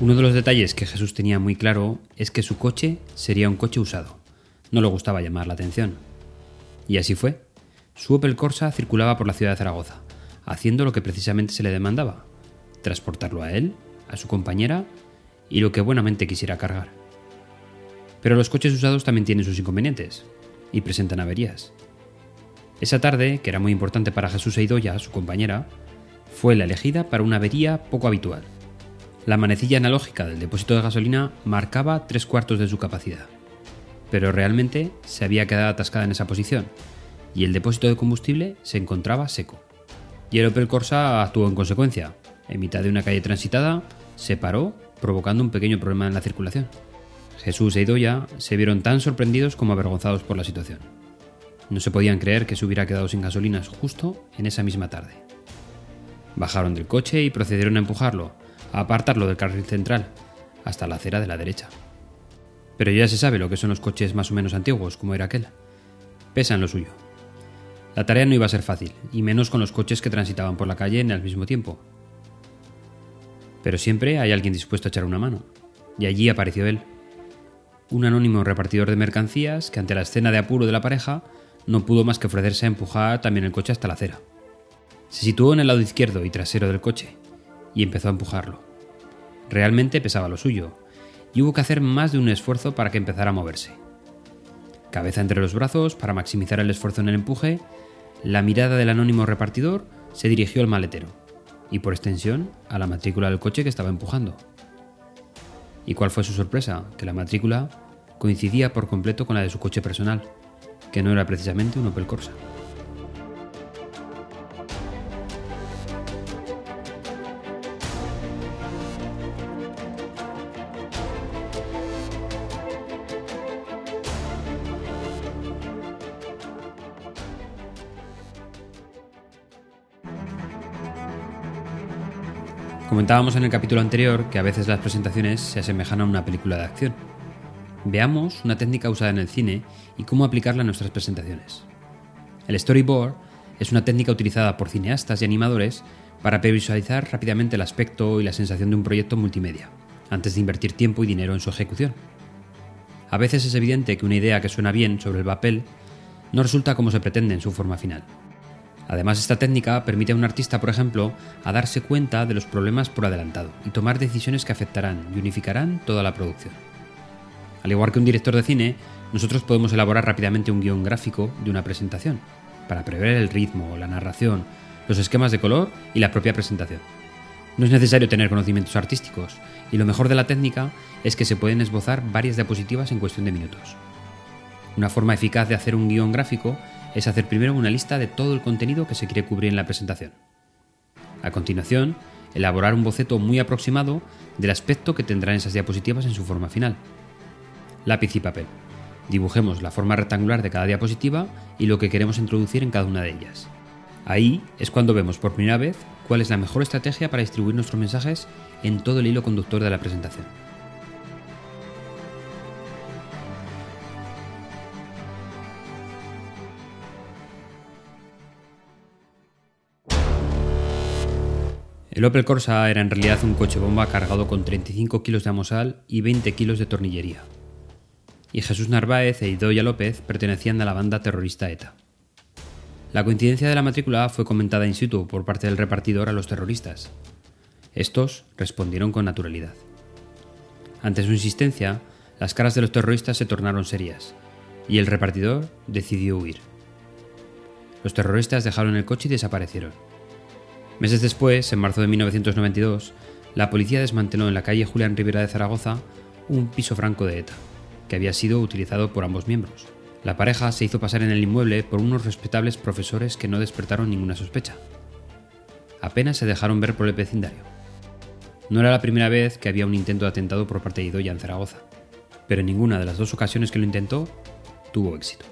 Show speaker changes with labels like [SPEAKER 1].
[SPEAKER 1] Uno de los detalles que Jesús tenía muy claro es que su coche sería un coche usado. No le gustaba llamar la atención. Y así fue. Su Opel Corsa circulaba por la ciudad de Zaragoza, haciendo lo que precisamente se le demandaba, transportarlo a él, a su compañera y lo que buenamente quisiera cargar. Pero los coches usados también tienen sus inconvenientes y presentan averías. Esa tarde, que era muy importante para Jesús e Idoya, su compañera, fue la elegida para una avería poco habitual. La manecilla analógica del depósito de gasolina marcaba tres cuartos de su capacidad, pero realmente se había quedado atascada en esa posición y el depósito de combustible se encontraba seco. Y el Opel Corsa actuó en consecuencia. En mitad de una calle transitada, se paró, provocando un pequeño problema en la circulación. Jesús e Idoya se vieron tan sorprendidos como avergonzados por la situación. No se podían creer que se hubiera quedado sin gasolinas justo en esa misma tarde. Bajaron del coche y procedieron a empujarlo, a apartarlo del carril central, hasta la acera de la derecha. Pero ya se sabe lo que son los coches más o menos antiguos, como era aquel. Pesan lo suyo. La tarea no iba a ser fácil, y menos con los coches que transitaban por la calle en el mismo tiempo. Pero siempre hay alguien dispuesto a echar una mano, y allí apareció él. Un anónimo repartidor de mercancías que ante la escena de apuro de la pareja no pudo más que ofrecerse a empujar también el coche hasta la acera. Se situó en el lado izquierdo y trasero del coche, y empezó a empujarlo. Realmente pesaba lo suyo, y hubo que hacer más de un esfuerzo para que empezara a moverse. Cabeza entre los brazos para maximizar el esfuerzo en el empuje, la mirada del anónimo repartidor se dirigió al maletero, y por extensión a la matrícula del coche que estaba empujando. ¿Y cuál fue su sorpresa? Que la matrícula coincidía por completo con la de su coche personal, que no era precisamente un Opel Corsa. Comentábamos en el capítulo anterior que a veces las presentaciones se asemejan a una película de acción. Veamos una técnica usada en el cine y cómo aplicarla a nuestras presentaciones. El storyboard es una técnica utilizada por cineastas y animadores para previsualizar rápidamente el aspecto y la sensación de un proyecto multimedia, antes de invertir tiempo y dinero en su ejecución. A veces es evidente que una idea que suena bien sobre el papel no resulta como se pretende en su forma final. Además, esta técnica permite a un artista, por ejemplo, a darse cuenta de los problemas por adelantado y tomar decisiones que afectarán y unificarán toda la producción. Al igual que un director de cine, nosotros podemos elaborar rápidamente un guion gráfico de una presentación, para prever el ritmo, la narración, los esquemas de color y la propia presentación. No es necesario tener conocimientos artísticos, y lo mejor de la técnica es que se pueden esbozar varias diapositivas en cuestión de minutos. Una forma eficaz de hacer un guion gráfico es hacer primero una lista de todo el contenido que se quiere cubrir en la presentación. A continuación, elaborar un boceto muy aproximado del aspecto que tendrán esas diapositivas en su forma final. Lápiz y papel. Dibujemos la forma rectangular de cada diapositiva y lo que queremos introducir en cada una de ellas. Ahí es cuando vemos por primera vez cuál es la mejor estrategia para distribuir nuestros mensajes en todo el hilo conductor de la presentación. El Opel Corsa era en realidad un coche bomba cargado con 35 kilos de amosal y 20 kilos de tornillería. Y Jesús Narváez e Idoya López pertenecían a la banda terrorista ETA. La coincidencia de la matrícula fue comentada in situ por parte del repartidor a los terroristas. Estos respondieron con naturalidad. Ante su insistencia, las caras de los terroristas se tornaron serias, y el repartidor decidió huir. Los terroristas dejaron el coche y desaparecieron. Meses después, en marzo de 1992, la policía desmanteló en la calle Julián Rivera de Zaragoza un piso franco de ETA, que había sido utilizado por ambos miembros. La pareja se hizo pasar en el inmueble por unos respetables profesores que no despertaron ninguna sospecha. Apenas se dejaron ver por el vecindario. No era la primera vez que había un intento de atentado por parte de Idoya en Zaragoza, pero en ninguna de las dos ocasiones que lo intentó tuvo éxito.